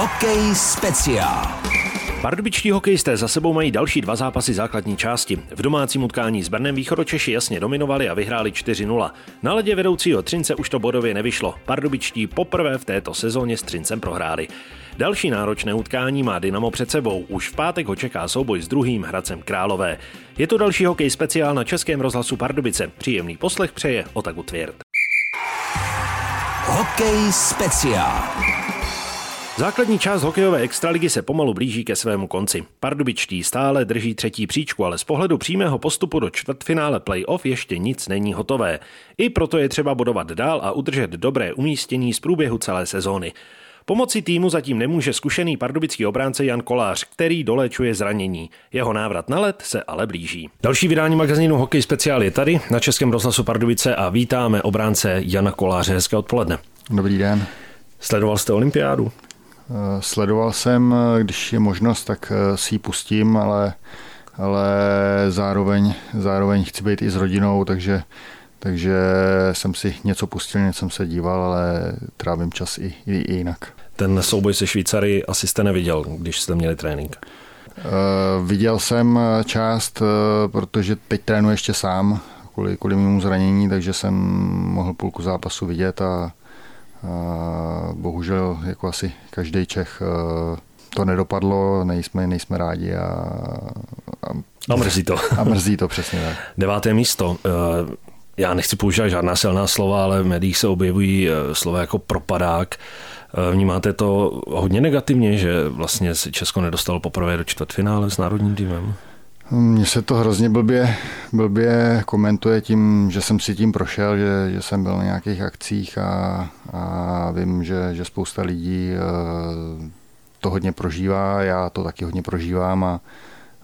Hokej speciál. Pardubičtí hokejisté za sebou mají další dva zápasy základní části. V domácím utkání s Brnem východočeši jasně dominovali a vyhráli 4-0. Na ledě vedoucího Třince už to bodově nevyšlo. Pardubičtí poprvé v této sezóně s Třincem prohráli. Další náročné utkání má Dynamo před sebou. Už v pátek ho čeká souboj s druhým Hradcem Králové. Je to další hokej speciál na Českém rozhlasu Pardubice. Příjemný poslech přeje Otaku Tvěrt. Hokej speciál. Základní část hokejové extraligy se pomalu blíží ke svému konci. Pardubičtí stále drží třetí příčku, ale z pohledu přímého postupu do čtvrtfinále playoff ještě nic není hotové. I proto je třeba bodovat dál a udržet dobré umístění z průběhu celé sezóny. Pomocí týmu zatím nemůže zkušený pardubický obránce Jan Kolář, který doléčuje zranění. Jeho návrat na let se ale blíží. Další vydání magazínu Hokej speciál je tady na Českém rozhlasu Pardubice a vítáme obránce Jana Koláře. Hezké odpoledne. Dobrý den. Sledoval jste olympiádu? Eh, sledoval jsem, eh, když je možnost, tak eh, si ji pustím, ale, ale zároveň, zároveň chci být i s rodinou, takže, takže jsem si něco pustil, něco jsem se díval, ale trávím čas i, i, i jinak. Ten souboj se Švýcary asi jste neviděl, když jste měli trénink. Uh, viděl jsem část, uh, protože teď trénuji ještě sám kvůli, kvůli mému zranění, takže jsem mohl půlku zápasu vidět a, bohužel, jako asi každý Čech, eh, to nedopadlo, nejsme, nejsme rádi a, a, a mrzí to. A mrzí to, přesně tak. Deváté místo. Eh, já nechci používat žádná silná slova, ale v médiích se objevují eh, slova jako propadák. Vnímáte to hodně negativně, že vlastně se Česko nedostalo poprvé do čtvrtfinále s národním týmem? Mně se to hrozně blbě, blbě komentuje tím, že jsem si tím prošel, že, že jsem byl na nějakých akcích a, a vím, že, že spousta lidí eh, to hodně prožívá, já to taky hodně prožívám a,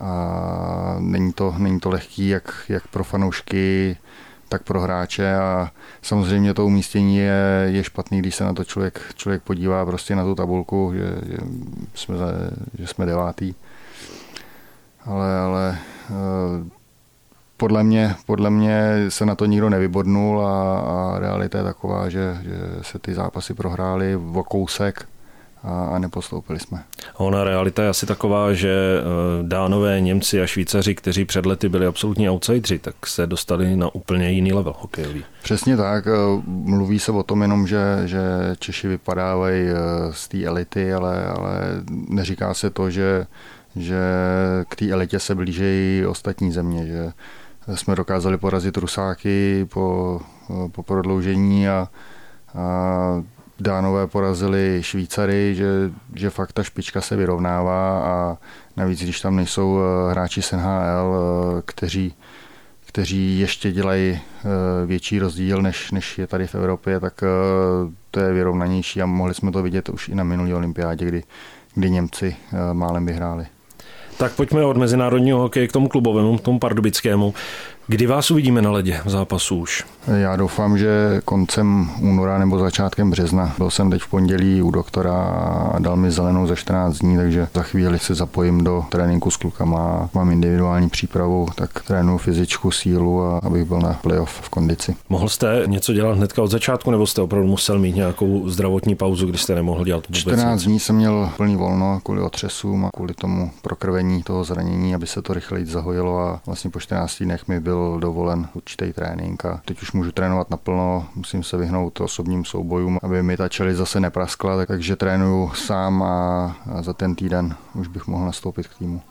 a není, to, není to lehký jak, jak pro fanoušky, tak pro hráče a samozřejmě to umístění je, je špatný, když se na to člověk, člověk podívá prostě na tu tabulku, že, že, jsme, že jsme devátý ale, ale eh, podle mě, podle mě se na to nikdo nevybodnul a, a realita je taková, že, že se ty zápasy prohrály o kousek a, a nepostoupili jsme. Ona realita je asi taková, že eh, Dánové, Němci a Švýcaři, kteří před lety byli absolutní outsidři, tak se dostali na úplně jiný level hokejový. Přesně tak. Eh, mluví se o tom jenom, že, že Češi vypadávají z té elity, ale, ale neříká se to, že že k té elitě se blížejí ostatní země, že jsme dokázali porazit Rusáky po, po prodloužení a, a Dánové porazili Švýcary, že, že fakt ta špička se vyrovnává a navíc, když tam nejsou eh, hráči z NHL, eh, kteří, kteří ještě dělají eh, větší rozdíl, než, než je tady v Evropě, tak to je vyrovnanější a mohli jsme to vidět už i na minulý olympiádě, kdy, kdy Němci málem vyhráli. Tak pojďme od mezinárodního hokeje k tomu klubovému, k tomu pardubickému. Kdy vás uvidíme na ledě v zápasu už? Já doufám, že koncem února nebo začátkem března. Byl jsem teď v pondělí u doktora a dal mi zelenou za 14 dní, takže za chvíli se zapojím do tréninku s klukama. Mám individuální přípravu, tak trénuju fyzičku, sílu a abych byl na playoff v kondici. Mohl jste něco dělat hnedka od začátku, nebo jste opravdu musel mít nějakou zdravotní pauzu, kdy jste nemohl dělat vůbec 14 nic? dní jsem měl plný volno kvůli otřesům a kvůli tomu prokrvení toho zranění, aby se to rychleji zahojilo a vlastně po 14 dnech mi byl byl dovolen určitý trénink a teď už můžu trénovat naplno, musím se vyhnout osobním soubojům, aby mi ta čeli zase nepraskla, takže trénuju sám a za ten týden už bych mohl nastoupit k týmu.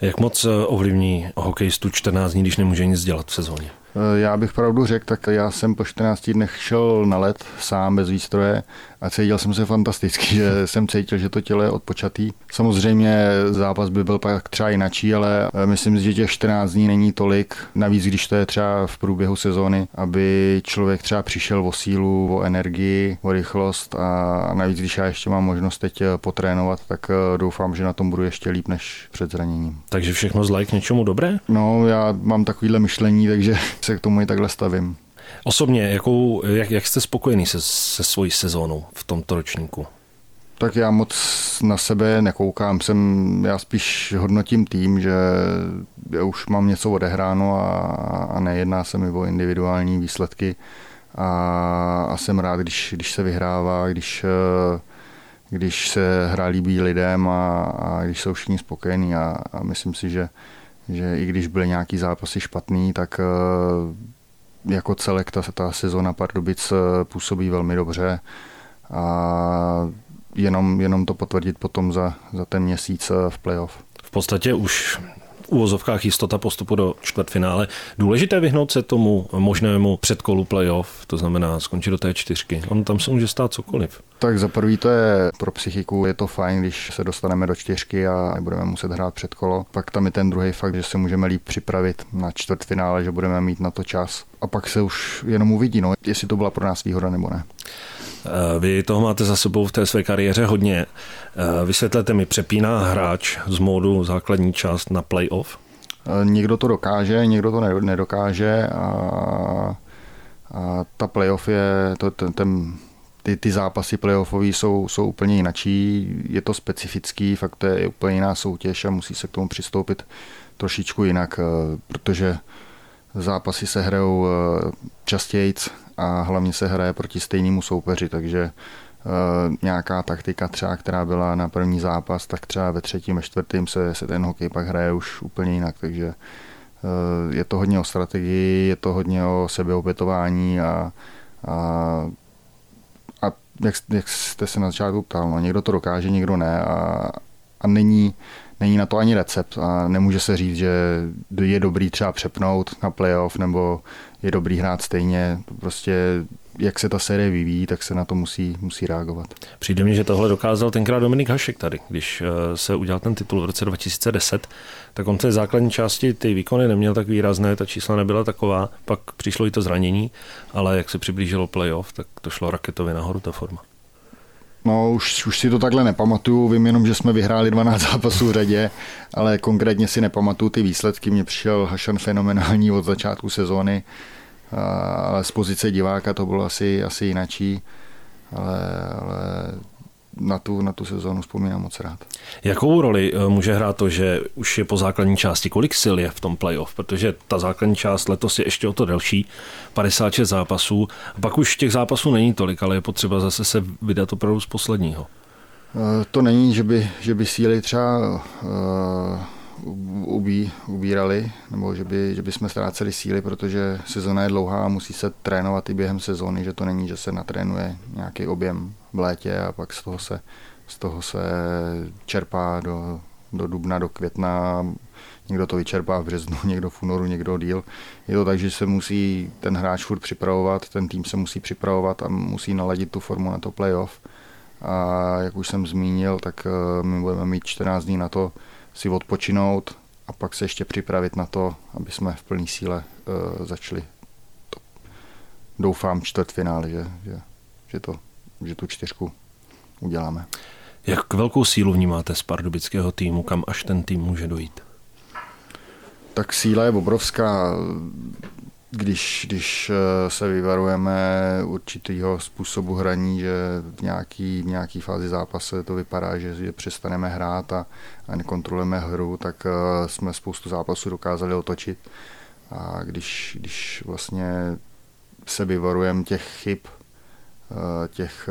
Jak moc eh, ovlivní hokejistu 14 dní, když nemůže nic dělat v sezóně? Eh, já bych pravdu řekl, tak já jsem po 14 dnech šel na let sám bez výstroje a cítil jsem se fantasticky, že jsem cítil, že to tělo je odpočatý. Samozřejmě zápas by byl pak třeba jinačí, ale eh, myslím si, že těch 14 dní není tolik. Navíc, když to je třeba v průběhu sezóny, aby člověk třeba přišel o sílu, o energii, o rychlost a navíc, když já ještě mám možnost teď eh, potrénovat, tak doufám, že na tom budu ještě líp než před zraněním. Takže všechno zlaj k něčemu dobré? No, já mám takovýhle myšlení, takže se k tomu i takhle stavím. Osobně, jakou, jak, jak jste spokojený se, se svojí sezónou v tomto ročníku? Tak já moc na sebe nekoukám, jsem, já spíš hodnotím tým, že já už mám něco odehráno a, a nejedná se mi o individuální výsledky a, a jsem rád, když, když se vyhrává, když, když se hra líbí lidem a, a když jsou všichni spokojení a, a myslím si, že, že i když byly nějaký zápasy špatný, tak eh, jako celek ta, ta sezona Pardubic eh, působí velmi dobře a jenom, jenom to potvrdit potom za, za ten měsíc eh, v playoff. V podstatě už uvozovkách jistota postupu do čtvrtfinále. Důležité vyhnout se tomu možnému předkolu playoff, to znamená skončit do té čtyřky. On tam se může stát cokoliv. Tak za prvý to je pro psychiku, je to fajn, když se dostaneme do čtyřky a budeme muset hrát předkolo. Pak tam je ten druhý fakt, že se můžeme líp připravit na čtvrtfinále, že budeme mít na to čas. A pak se už jenom uvidí, no, jestli to byla pro nás výhoda nebo ne. Eh, vy toho máte za sebou v té své kariéře hodně. Eh, vysvětlete mi, přepíná hráč z módu základní část na playoff? Eh, někdo to dokáže, někdo to nedokáže a, a ta playoff je, to, ten, ten, ty, ty zápasy playoffové jsou, jsou úplně jinačí, je to specifický, fakt to je úplně jiná soutěž a musí se k tomu přistoupit trošičku jinak, protože zápasy se hrajou častěji a hlavně se hraje proti stejnému soupeři, takže Uh, nějaká taktika třeba, která byla na první zápas, tak třeba ve třetím a čtvrtém se, se ten hokej pak hraje už úplně jinak, takže uh, je to hodně o strategii, je to hodně o sebeopětování a, a, a jak, jak jste se na začátku ptal, no, někdo to dokáže, někdo ne a, a není, není na to ani recept a nemůže se říct, že je dobrý třeba přepnout na playoff nebo je dobrý hrát stejně. Prostě jak se ta série vyvíjí, tak se na to musí, musí reagovat. Přijde mi, že tohle dokázal tenkrát Dominik Hašek tady, když eh, se udělal ten titul v roce 2010, tak on té základní části ty výkony neměl tak výrazné, ta čísla nebyla taková, pak přišlo i to zranění, ale jak se přiblížilo playoff, tak to šlo raketově nahoru ta forma. No, už, už si to takhle nepamatuju, vím jenom, že jsme vyhráli 12 zápasů v řadě, ale konkrétně si nepamatuju ty výsledky. Mně přišel Hašan fenomenální od začátku sezóny, ale z pozice diváka to bylo asi, asi jinačí, ale, ale na tu, na tu sezónu vzpomínám moc rád. Jakou roli eh, může hrát to, že už je po základní části? Kolik sil je v tom playoff? Protože ta základní část letos je ještě o to delší, 56 zápasů. Pak už těch zápasů není tolik, ale je potřeba zase se vydat opravdu z posledního. Eh, to není, že by, že by síly třeba uh, ubí, ubírali, nebo že by, že by jsme ztráceli síly, protože sezona je dlouhá a musí se trénovat i během sezóny, že to není, že se natrénuje nějaký objem v létě a pak z toho se, z toho se čerpá do, do dubna, do května, někdo to vyčerpá v březnu, někdo v únoru, někdo díl. Je to tak, že se musí ten hráč furt připravovat, ten tým se musí připravovat a musí naladit tu formu na to playoff. A jak už jsem zmínil, tak eh, my budeme mít 14 dní na to si odpočinout a pak se ještě připravit na to, aby jsme v plné síle uh, začali to, doufám čtvrtfinále, že, že, že, to, že tu čtyřku uděláme. Jak velkou sílu vnímáte z pardubického týmu, kam až ten tým může dojít? Tak síla je obrovská když, když eh, se vyvarujeme určitého způsobu hraní, že v nějaký, v nějaký fázi zápase to vypadá, že, že přestaneme hrát a, a nekontrolujeme hru, tak uh, jsme spoustu zápasů dokázali otočit. A když, když vlastně se vyvarujeme těch chyb, uh, těch,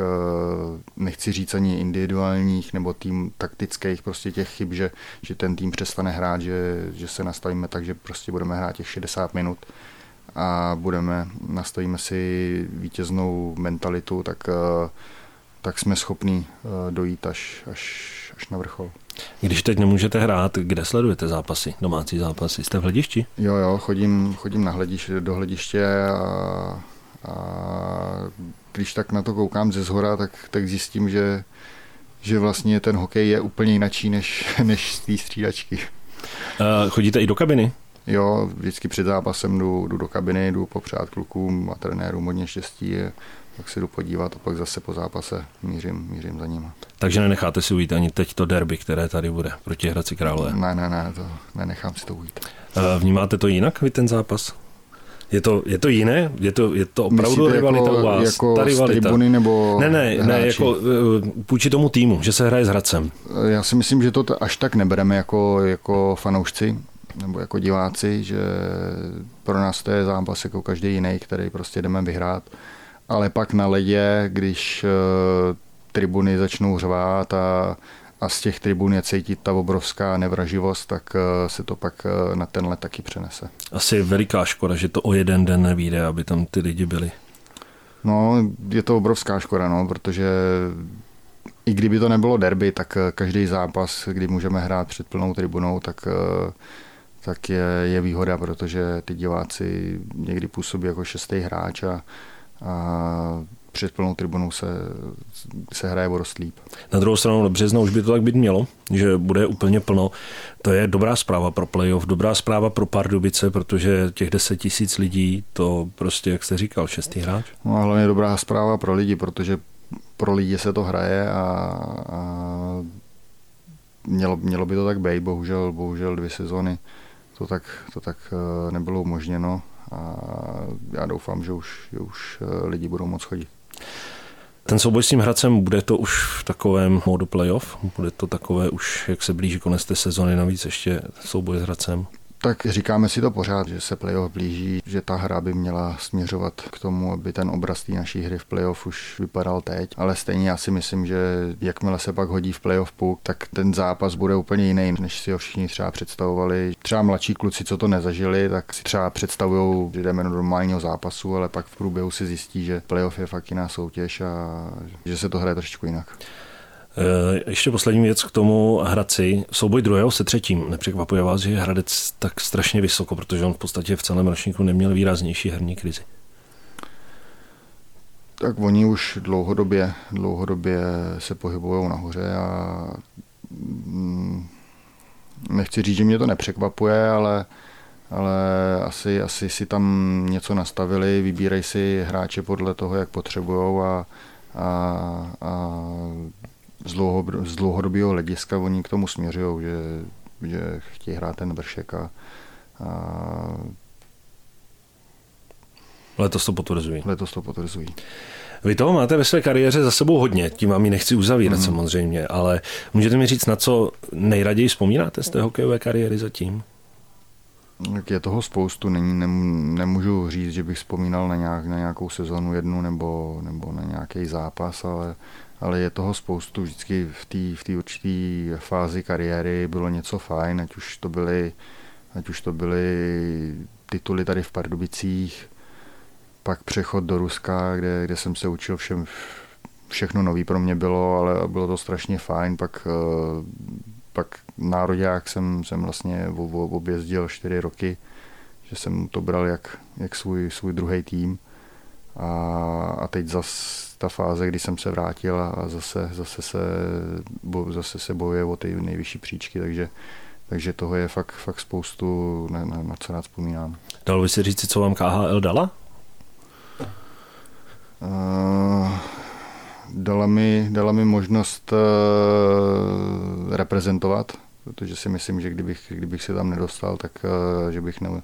nechci říct ani individuálních nebo tým taktických, prostě těch chyb, že, že ten tým přestane hrát, že, že se nastavíme tak, že prostě budeme hrát těch 60 minut, a budeme, nastavíme si vítěznou mentalitu, tak, eh, tak jsme schopni eh, dojít až, až, až na vrchol. Když teď nemůžete hrát, kde sledujete zápasy, domácí zápasy? Jste v hledišti? Jo, jo, chodím, chodím na hlediště, do hlediště a, a když tak na to koukám ze zhora, tak, tak zjistím, že, že vlastně ten hokej je úplně jinačí než, než z té střídačky. Uh, chodíte i do kabiny? Jo, vždycky před zápasem jdu, jdu do kabiny, jdu popřát klukům a trenérům hodně štěstí, tak se jdu podívat a pak zase po zápase mířím, mířím za nimi. Takže nenecháte si ujít ani teď to derby, které tady bude proti Hradci Králové? Ne, ne, ne, to nenechám si to ujít. Vnímáte to jinak, vy ten zápas? Je to, je to jiné? Je to, je to opravdu Myslíte rivalita jako, u vás? Jako Ta rivalita. nebo Ne, ne, hráči? ne, jako eh, půjči tomu týmu, že se hraje s Hradcem. Já si myslím, že to až tak nebereme jako, jako fanoušci nebo jako diváci, že pro nás to je zápas jako každý jiný, který prostě jdeme vyhrát. Ale pak na ledě, když eh, tribuny začnou řvát a, a z těch tribun je cítit ta obrovská nevraživost, tak eh, se to pak eh, na ten let taky přenese. Asi veliká škoda, že to o jeden den nevíde, aby tam ty lidi byli. No, je to obrovská škoda, no, protože i kdyby to nebylo derby, tak každý zápas, kdy můžeme hrát před plnou tribunou, tak, tak je, je výhoda, protože ty diváci někdy působí jako šestý hráč a, a před plnou tribunou se, se hraje o dost líp. Na druhou stranu března už by to tak být mělo, že bude úplně plno. To je dobrá zpráva pro playoff, dobrá zpráva pro Pardubice, protože těch 10 tisíc lidí, to prostě, jak jste říkal, šestý hráč. No a hlavně dobrá zpráva pro lidi, protože pro lidi se to hraje a, a mělo, mělo by to tak být, bohužel, bohužel dvě sezony to tak, to tak eh, nebylo umožněno a já doufám, že už, že už eh, lidi budou moc chodit. Ten souboj s tím Hradcem, bude to už v takovém modu playoff? Bude to takové už, jak se blíží konec té sezony, navíc ještě souboj s Hradcem? Tak říkáme si to pořád, že se playoff blíží, že ta hra by měla směřovat k tomu, aby ten obraz té naší hry v playoff už vypadal teď, ale stejně já si myslím, že jakmile se pak hodí v playoff půl, tak ten zápas bude úplně jiný, než si ho všichni třeba představovali. Třeba mladší kluci, co to nezažili, tak si třeba představují, že jdeme do normálního zápasu, ale pak v průběhu si zjistí, že playoff je fakt jiná soutěž a že se to hraje trošičku jinak. Eh, ještě poslední věc k tomu Hradci. Souboj druhého se třetím. Nepřekvapuje vás, že Hradec tak strašně vysoko, protože on v podstatě v celém ročníku neměl výraznější herní krizi. Tak oni už dlouhodobě, dlouhodobě se pohybují nahoře a mm, nechci říct, že mě to nepřekvapuje, ale, ale asi, asi si tam něco nastavili, vybírají si hráče podle toho, jak potřebují a, a, a z, dlouho, z dlouhodobého hlediska oni k tomu směřují, že, že chtějí hrát ten vršek a, a Letos to potvrzují. Letos to potvrzují. Vy toho máte ve své kariéře za sebou hodně, tím vám ji nechci uzavírat mm. samozřejmě, ale můžete mi říct, na co nejraději vzpomínáte z té hokejové kariéry zatím? Je toho spoustu, není, nemůžu říct, že bych vzpomínal na, nějak, na nějakou sezonu jednu nebo, nebo na nějaký zápas, ale ale je toho spoustu. Vždycky v té v určité fázi kariéry bylo něco fajn, ať už to byly, ať už to byly tituly tady v Pardubicích, pak přechod do Ruska, kde, kde jsem se učil všem, všechno nový pro mě bylo, ale bylo to strašně fajn. Pak, eh, pak národák jsem, jsem vlastně objezdil čtyři roky, že jsem to bral jak, jak svůj, svůj druhý tým. A, a teď zase ta fáze, kdy jsem se vrátil a zase, zase, se, bo, zase se bojuje o ty nejvyšší příčky, takže, takže toho je fakt, fakt spoustu, na, na, na co rád vzpomínám. Dalo by si říct, co vám KHL dala? Uh, dala, mi, dala mi možnost uh, reprezentovat, protože si myslím, že kdybych, kdybych se tam nedostal, tak uh, že bych ne,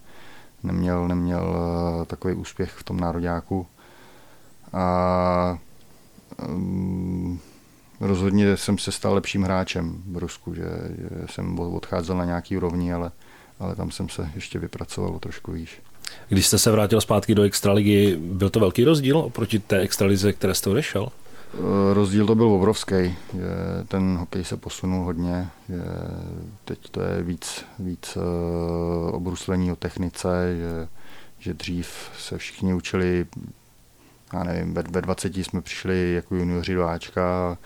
neměl, neměl uh, takový úspěch v tom nároďáku. A um, rozhodně jsem se stal lepším hráčem v Rusku, že, že jsem odcházel na nějaký úrovni, ale, ale tam jsem se ještě vypracoval trošku výš. Když jste se vrátil zpátky do extraligy, byl to velký rozdíl oproti té extralize, které jste odešel? Eh, rozdíl to byl obrovský, ten hokej se posunul hodně, že teď to je víc, víc uh, obruslení o technice, že, že dřív se všichni učili já nevím, ve, ve 20 jsme přišli jako junioři do Ačka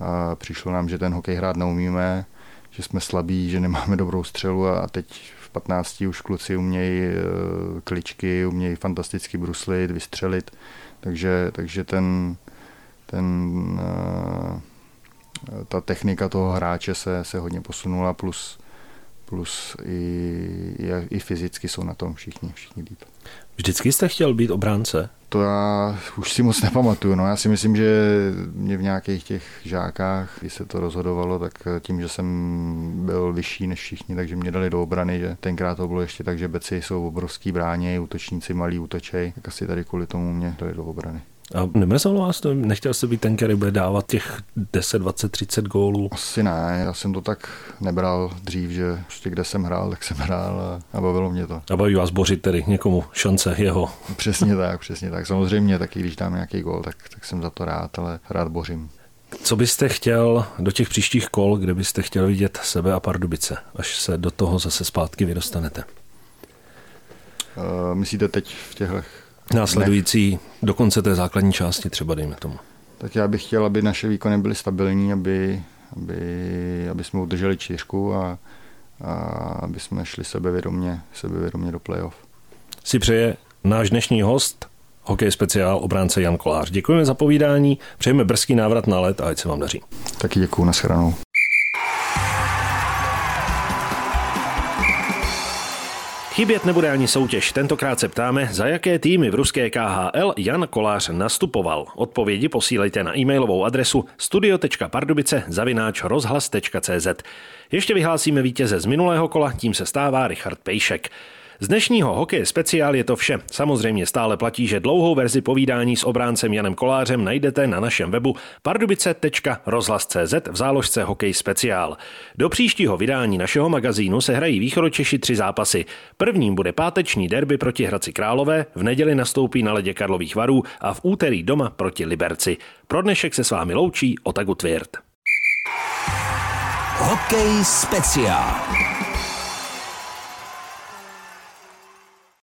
a přišlo nám, že ten hokej hrát neumíme, že jsme slabí, že nemáme dobrou střelu a teď v 15 už kluci umějí e, kličky, umějí fantasticky bruslit, vystřelit, takže, takže ten, ten e, ta technika toho hráče se, se hodně posunula, plus, plus i, i, i fyzicky jsou na tom všichni, všichni líp. Vždycky jste chtěl být obránce? To já už si moc nepamatuju. No, já si myslím, že mě v nějakých těch žákách, když se to rozhodovalo, tak tím, že jsem byl vyšší než všichni, takže mě dali do obrany, že tenkrát to bylo ještě tak, že beci jsou obrovský bráně, útočníci malí útočej, tak asi tady kvůli tomu mě dali do obrany. A nemrzelo vás to? Nechtěl jste být ten, který bude dávat těch 10, 20, 30 gólů? Asi ne, já jsem to tak nebral dřív, že prostě kde jsem hrál, tak jsem hrál a, a bavilo mě to. A baví vás bořit tedy někomu šance jeho? Přesně tak, přesně tak. Samozřejmě taky, když dám nějaký gól, tak, tak jsem za to rád, ale rád bořím. Co byste chtěl do těch příštích kol, kde byste chtěl vidět sebe a Pardubice, až se do toho zase zpátky vydostanete? Uh, myslíte teď v těchto Následující dnech? do konce té základní části třeba, dejme tomu. Tak já bych chtěl, aby naše výkony byly stabilní, aby, aby, aby jsme udrželi čtyřku a, a aby jsme šli sebevědomě, sebevědomě do playoff. Si přeje náš dnešní host, hokej speciál obránce Jan Kolář. Děkujeme za povídání, přejeme brzký návrat na let a ať se vám daří. Taky děkuji, nashledanou. Chybět nebude ani soutěž. Tentokrát se ptáme, za jaké týmy v ruské KHL Jan Kolář nastupoval. Odpovědi posílejte na e-mailovou adresu studio.pardubice zavináč rozhlas.cz. Ještě vyhlásíme vítěze z minulého kola, tím se stává Richard Pejšek. Z dnešního hokeje speciál je to vše. Samozřejmě stále platí, že dlouhou verzi povídání s obráncem Janem Kolářem najdete na našem webu pardubice.rozhlas.cz v záložce Hokej speciál. Do příštího vydání našeho magazínu se hrají východočeši tři zápasy. Prvním bude páteční derby proti Hradci Králové, v neděli nastoupí na ledě Karlových varů a v úterý doma proti Liberci. Pro dnešek se s vámi loučí Otagu Tvěrt. Hokej speciál.